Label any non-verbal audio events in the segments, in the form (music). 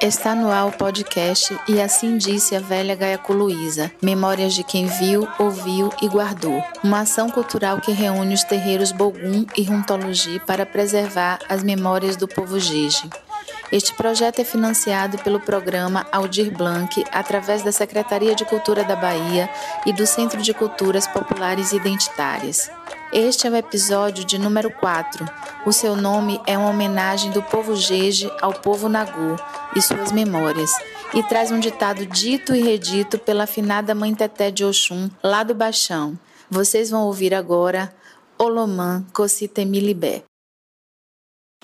Está no ar o podcast E Assim Disse a Velha Gaiacu Luísa, Memórias de quem viu, ouviu e guardou. Uma ação cultural que reúne os terreiros Bogum e Runtologi para preservar as memórias do povo Jeje. Este projeto é financiado pelo programa Aldir Blanc através da Secretaria de Cultura da Bahia e do Centro de Culturas Populares Identitárias. Este é o episódio de número 4. O seu nome é uma homenagem do povo Jeje ao povo Nagu e suas memórias, e traz um ditado dito e redito pela afinada mãe Teté de Oxum, lá do Baixão. Vocês vão ouvir agora Olomã Cocitemilibé.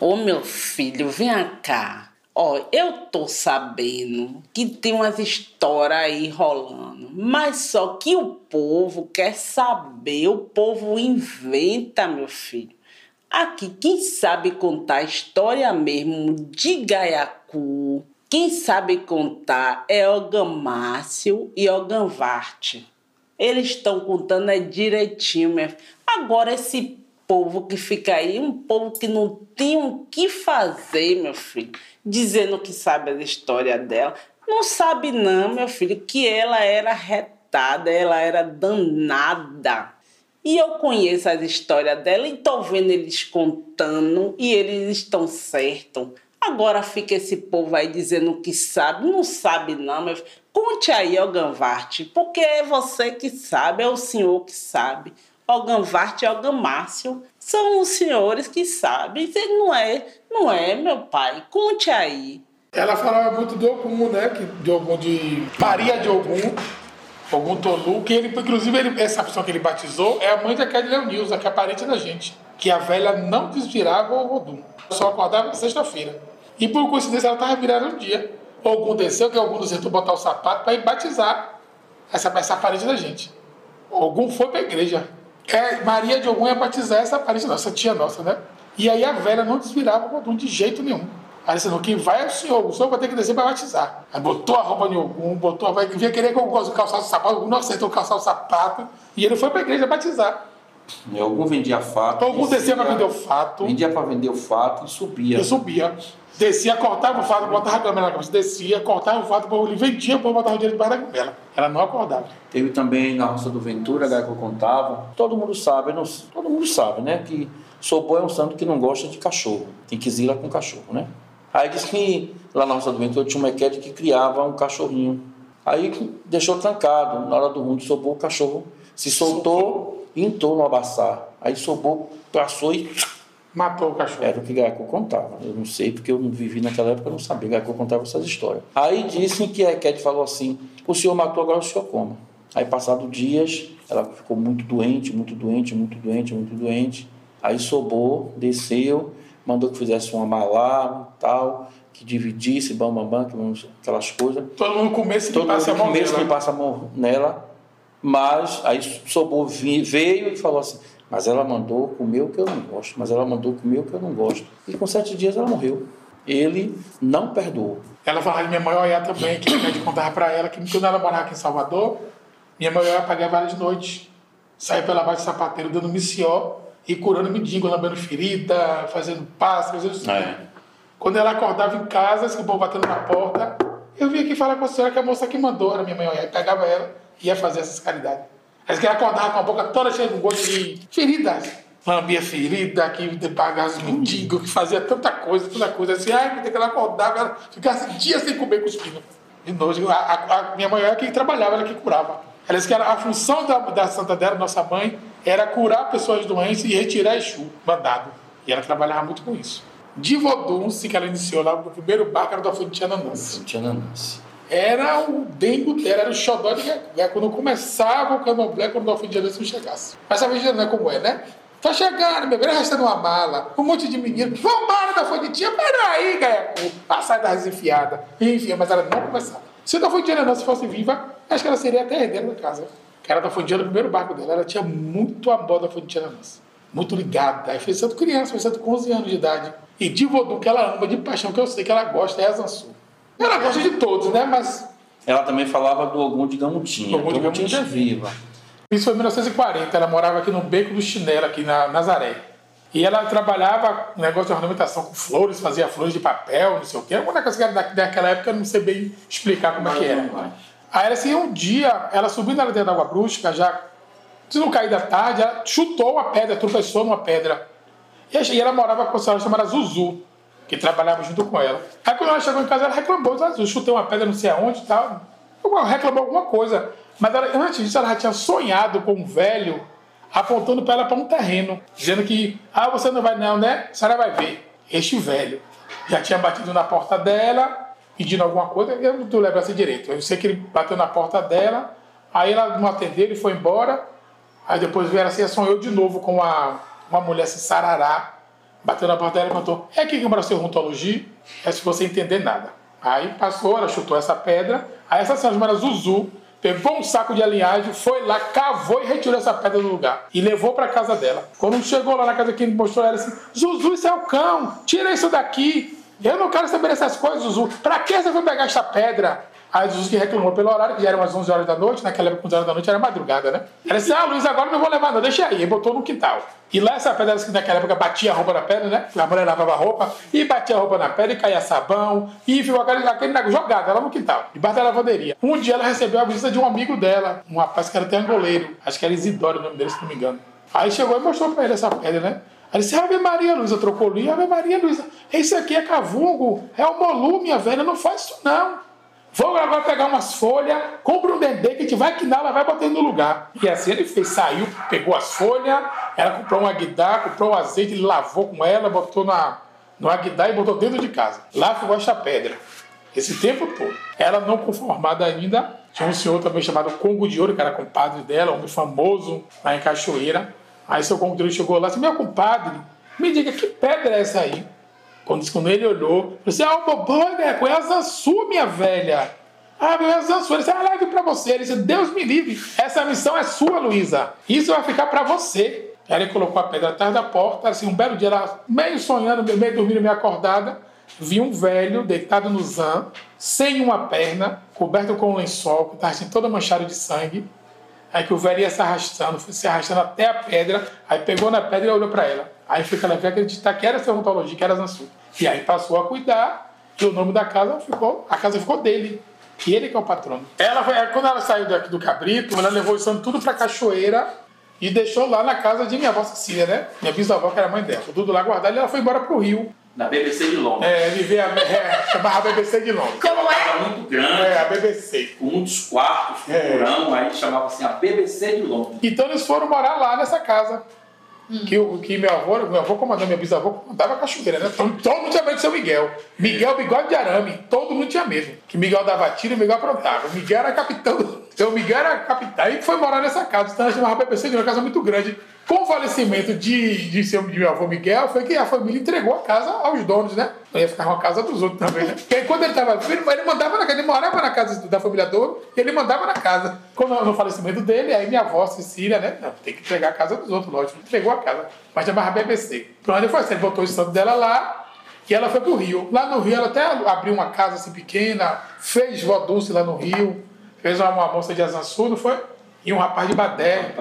Ô meu filho, vem cá. Ó, eu tô sabendo que tem umas histórias aí rolando, mas só que o povo quer saber, o povo inventa, meu filho. Aqui, quem sabe contar a história mesmo de Gaiacu, quem sabe contar é Ogamácio e Oganvarte. Eles estão contando é direitinho, meu filho. Agora esse povo que fica aí, um povo que não tem o que fazer, meu filho, dizendo que sabe a história dela. Não sabe não, meu filho, que ela era retada, ela era danada. E eu conheço as histórias dela e tô vendo eles contando e eles estão certos. Agora fica esse povo aí dizendo que sabe. Não sabe não, meu filho. Conte aí, Oganvarte, porque é você que sabe, é o senhor que sabe. Oganvart e Ogamácio são os senhores que sabem. Não é, não é, meu pai. Conte aí. Ela falava muito do Ogum, né? Que, de Ogum, de Maria de Ogum, Ogum Tolu, que ele, inclusive, ele, essa pessoa que ele batizou é a mãe da Kelly Leonilza, que é parente da gente. Que a velha não desvirava o Ogum. Só acordava na sexta-feira. E por coincidência ela estava virando um dia. Ogum desceu, que Ogum desceu botar o sapato para ir batizar essa, essa parente da gente. Ogum foi para a igreja. É, Maria de Ogum ia batizar essa parente nossa, tia nossa, né? E aí a velha não desvirava o Ogum de jeito nenhum. Aí disse, não, quem vai é o senhor, o senhor vai ter que descer para batizar. Aí botou a roupa de Ogum, botou a vai vinha querer que o calçasse o sapato, Ogum não aceitou calçar o sapato, e ele foi para a igreja batizar. Ogum vendia fato. Ogum descia para vender o fato. Vendia para vender o fato e subia. E subia. Descia, cortava o fato, botava a gamela na cabeça. Descia, cortava o fato, ele vendia, depois botava o dinheiro debaixo da gamela. Ela não acordava. Teve também na Roça do Ventura, que eu contava. Todo mundo sabe, não, todo mundo sabe, né? Que Sobô é um santo que não gosta de cachorro. Tem que zila com cachorro, né? Aí disse que lá na Roça do Ventura tinha um mequete que criava um cachorrinho. Aí deixou trancado. Na hora do rumo de o cachorro se soltou e entrou no abaçar. Aí Sobô passou e Matou o cachorro. Era o que Gaico contava. Eu não sei, porque eu não vivi naquela época, eu não sabia. Gaico contava essas histórias. Aí disse que a Eket falou assim: o senhor matou, agora o senhor coma. Aí, passado dias, ela ficou muito doente, muito doente, muito doente, muito doente. Aí Sobou, desceu, mandou que fizesse uma malá e tal, que dividisse, bam, bam, bam, aquelas coisas. Todo mundo comesse Todo passa mundo a mão comesse nela. que passa a mão nela. Mas aí Sobou veio e falou assim: mas ela mandou comer o que eu não gosto, mas ela mandou comer o que eu não gosto. E com sete dias ela morreu. Ele não perdoou. Ela falava de minha mãe Oiá também, que a gente contava para ela que quando ela morava aqui em Salvador, minha mãe Oiá pagava ela de noite. Saía pela base do sapateiro dando missió e curando mendigo, lambendo ferida, fazendo passe, fazendo isso. É. Quando ela acordava em casa, esse povo batendo na porta, eu vim aqui falar com a senhora que a moça que mandou era minha mãe. E pegava ela e ia fazer essas caridades. Aí que ela acordava com a boca toda cheia de gosto de feridas. Lambia ferida, que pagava os mendigos, que fazia tanta coisa, tanta coisa. Assim, ai, que ela acordava, ela ficasse dias sem comer cuspindo. De noite, a, a, a minha mãe era quem trabalhava, ela que curava. Ela disse que a função da, da santa dela, nossa mãe, era curar pessoas doentes e retirar Exu, mandado. E ela trabalhava muito com isso. De Vodunce, que ela iniciou lá no primeiro barco, era da Fonte Ananás. Não tinha nanance. Era o dengo era o xodó de Gagá. Quando começava o candomblé, quando o fim de não chegasse. Mas sabe não é como é, né? Tá chegando, meu velho, arrastando uma mala, um monte de meninos. Vambora da fontinha, peraí, Gaiacu. Ah, sai da desenfiada. Enfim, mas ela não começava. Se a da fontinha não se fosse viva, acho que ela seria até herdeira da casa. Que era da fontinha no primeiro barco dela. Ela tinha muito amor da fontinha nossa. Muito ligada. Aí fez santo criança, fez santo com 11 anos de idade. E de vodum que ela ama, de paixão, que eu sei que ela gosta, é a Zansu. Ela gosta de todos, né? Mas Ela também falava do Ogum de Gamutinha. Ogum de Gamutinha Gamutinha. viva. Isso foi em 1940. Ela morava aqui no Beco do Chinelo, aqui na Nazaré. E ela trabalhava negócio de ornamentação com flores, fazia flores de papel, não sei o quê. Uma coisa que era daquela época, eu não sei bem explicar como é que era. Aí assim, um dia, ela subindo na ladeira da Água Brusca, já se não cair da tarde, ela chutou uma pedra, tropeçou numa pedra. E ela morava com uma senhora chamada Zuzu, que trabalhava junto com ela. Aí quando ela chegou em casa, ela reclamou, Zuzu, chutei uma pedra não sei aonde e tal. Reclamou alguma coisa. Mas ela, antes disso, ela já tinha sonhado com um velho apontando para ela para um terreno, dizendo que, ah, você não vai não, né? A senhora vai ver. Este velho já tinha batido na porta dela, pedindo alguma coisa, eu não lembro assim direito. Eu sei que ele bateu na porta dela, aí ela não atendeu, ele foi embora, aí depois veio assim, sonhou de novo com uma, uma mulher assim, sarará, bateu na porta dela e perguntou, é aqui que mora seu ontologia? É se você entender nada. Aí passou, ela chutou essa pedra, aí essa senhora chamada Zuzu, pegou um saco de alinhagem, foi lá, cavou e retirou essa pedra do lugar. E levou para casa dela. Quando chegou lá na casa que mostrou ela assim: Zuzu, isso é o cão, tira isso daqui. Eu não quero saber dessas coisas, Zuzu. Pra que você foi pegar essa pedra? Aí Jesus que reclamou pelo horário, que já era umas 11 horas da noite, naquela época 11 horas da noite era madrugada, né? Ela disse, ah, Luiz, agora não vou levar não, deixa aí. E botou no quintal. E lá essa pedra, que naquela época batia a roupa na pedra, né? A mulher lavava a roupa, e batia a roupa na pedra, e caía sabão, e ficou aquele, aquele negócio jogado lá no quintal, debaixo da lavanderia. Um dia ela recebeu a visita de um amigo dela, um rapaz que era até angoleiro, acho que era Isidoro o nome dele, se não me engano. Aí chegou e mostrou pra ele essa pedra, né? Aí disse, Ave Maria Luísa, trocou ali, Ave Maria Luísa, isso aqui é cavungo, é o molu, minha velha, não faz isso não. Vou agora pegar umas folhas, compra um dendê que a gente vai quinar, ela vai botando no lugar. E assim ele fez, saiu, pegou as folhas, ela comprou um aguidá, comprou um azeite, ele lavou com ela, botou na, no aguidá e botou dentro de casa. Lá ficou esta pedra. Esse tempo todo. Ela não conformada ainda, tinha um senhor também chamado Congo de Ouro, que era compadre dela, um homem famoso lá em Cachoeira. Aí seu Ouro chegou lá e disse, meu compadre, me diga que pedra é essa aí? Quando, quando ele olhou, disse: Ah, o bobão, né? Com essa sua, minha velha. Ah, meu Zansu, ele disse: Ah, leve para você. Ele disse: Deus me livre, essa missão é sua, Luísa. Isso vai ficar para você. Aí ele colocou a pedra atrás da porta. Assim, um belo dia, ela meio sonhando, meio dormindo, meio acordada, vi um velho deitado no zan, sem uma perna, coberto com um lençol, que estava assim, todo manchado de sangue. Aí que o velho ia se arrastando, se arrastando até a pedra, aí pegou na pedra e olhou para ela. Aí que ela veio acreditar que era serrontologia, que era Zansu. E aí passou a cuidar, e o nome da casa ficou, a casa ficou dele. E ele que é o patrono. Ela foi, quando ela saiu daqui do Cabrito, ela levou o santo tudo pra cachoeira e deixou lá na casa de minha avó Cecília, né? Minha bisavó, que era mãe dela. Tudo lá guardado e ela foi embora pro Rio. Na BBC de Londres. É, viver a, é, chamava BBC de Londres. Como é? muito grande. É, a BBC. Com muitos quartos, com É. porão, aí chamava assim a BBC de Londres. Então eles foram morar lá nessa casa. Que, o- que meu avô, meu avô comandou, meu bisavô comandava a cachoeira, né? Todo, todo mundo tinha medo de ser Miguel. Miguel, bigode de arame, todo mundo tinha medo. Que Miguel dava tiro e Miguel aprontava. O Miguel era capitão. Então, o Miguel era capitão e foi morar nessa casa. Então, ela chamava PPC de uma casa muito grande. Com o falecimento de, de, seu, de meu avô Miguel, foi que a família entregou a casa aos donos, né? Não ia ficar uma casa dos outros também, né? Porque aí, quando ele estava vivo, ele mandava na casa, ele morava na casa da família Douro e ele mandava na casa. Quando no falecimento dele, aí minha avó, Cecília, né? Não, tem que entregar a casa dos outros, lógico. Entregou a casa. Mas chamava BBC. Pronto, ele foi assim, ele botou o santo dela lá e ela foi pro Rio. Lá no Rio, ela até abriu uma casa assim pequena, fez vó Dulce lá no Rio, fez uma, uma moça de Azançu, não foi? E um rapaz de Badé.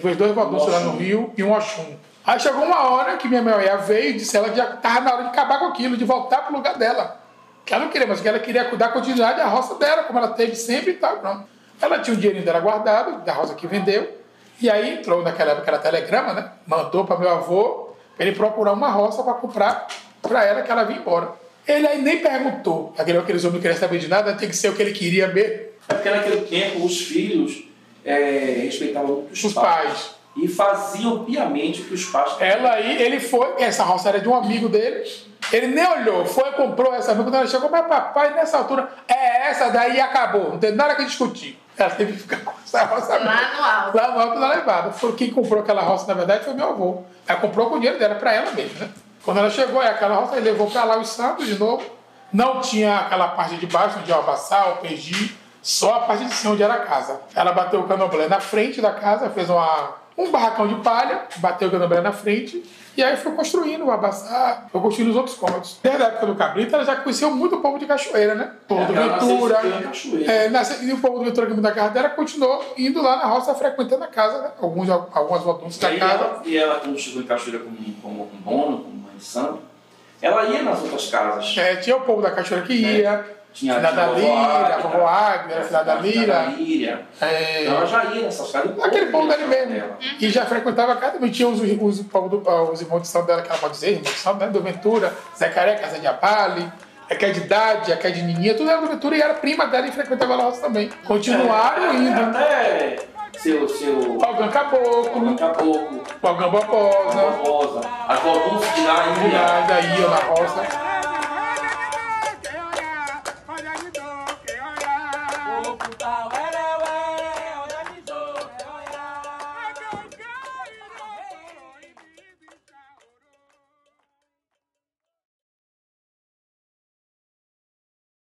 Fez dois Dulce lá no Rio e um Oxum. Aí chegou uma hora que minha mulher veio e disse ela que já estava na hora de acabar com aquilo, de voltar pro lugar dela. Que ela não queria, mas que ela queria cuidar da continuidade da roça dela, como ela teve sempre e tal. Pronto. Ela tinha o dinheirinho dela guardado, da roça que vendeu, e aí entrou naquela época, era telegrama, né? Mandou para meu avô pra ele procurar uma roça para comprar para ela que ela vinha embora. Ele aí nem perguntou. Aquele, aqueles homens não queriam saber de nada, tem que ser o que ele queria mesmo. É porque naquele tempo os filhos é, respeitavam muito os, Os pais. E faziam piamente o que os pais Ela aí, ele foi, essa roça era de um amigo dele, ele nem olhou, foi, comprou essa amiga, quando ela chegou, mas papai, nessa altura, é essa daí e acabou, não tem nada que discutir. Ela teve que ficar (laughs) com essa roça Lá no alto. lá no alto da levada. Foi quem comprou aquela roça, na verdade, foi meu avô. Ela comprou com o dinheiro dela, para ela mesmo, né? Quando ela chegou, aí aquela roça, ele levou para lá os santos de novo. Não tinha aquela parte de baixo, onde é o só a parte de cima, onde era a casa. Ela bateu o candomblé na frente da casa, fez uma, um barracão de palha, bateu o candomblé na frente, e aí foi construindo o foi construindo os outros cômodos. Desde a época do Cabrita, ela já conheceu muito o povo de Cachoeira, né? O povo É, do Ventura. É, nasce- e o povo do Ventura aqui da casa dela continuou indo lá na roça, frequentando a casa, né? Alguns, algumas voltantes da casa. ela, e ela, quando chegou em Cachoeira como, como dono, como mãe de santo, ela ia nas outras casas. É, tinha o povo da Cachoeira que ia, Tinha filha da a Lira, vovó a vovó Águida, a filha da Lira. É, Então ela já ia nessas casas. Aquele povo dali nas mesmo. dela. E já frequentava a casa, tinha os, os, os, ah, os irmãos de santo dela, que ela pode dizer, irmãos de né? Do Ventura, Zé Careca, Zé de Apale, a que é de idade, a é de Nininha, tudo era do Ventura e era prima dela e frequentava a roça também. Continuaram É, indo. Até seu. seu Algan Caboclo, daqui a pouco. o Algan Rosa. As voluntas de lá ia na roça.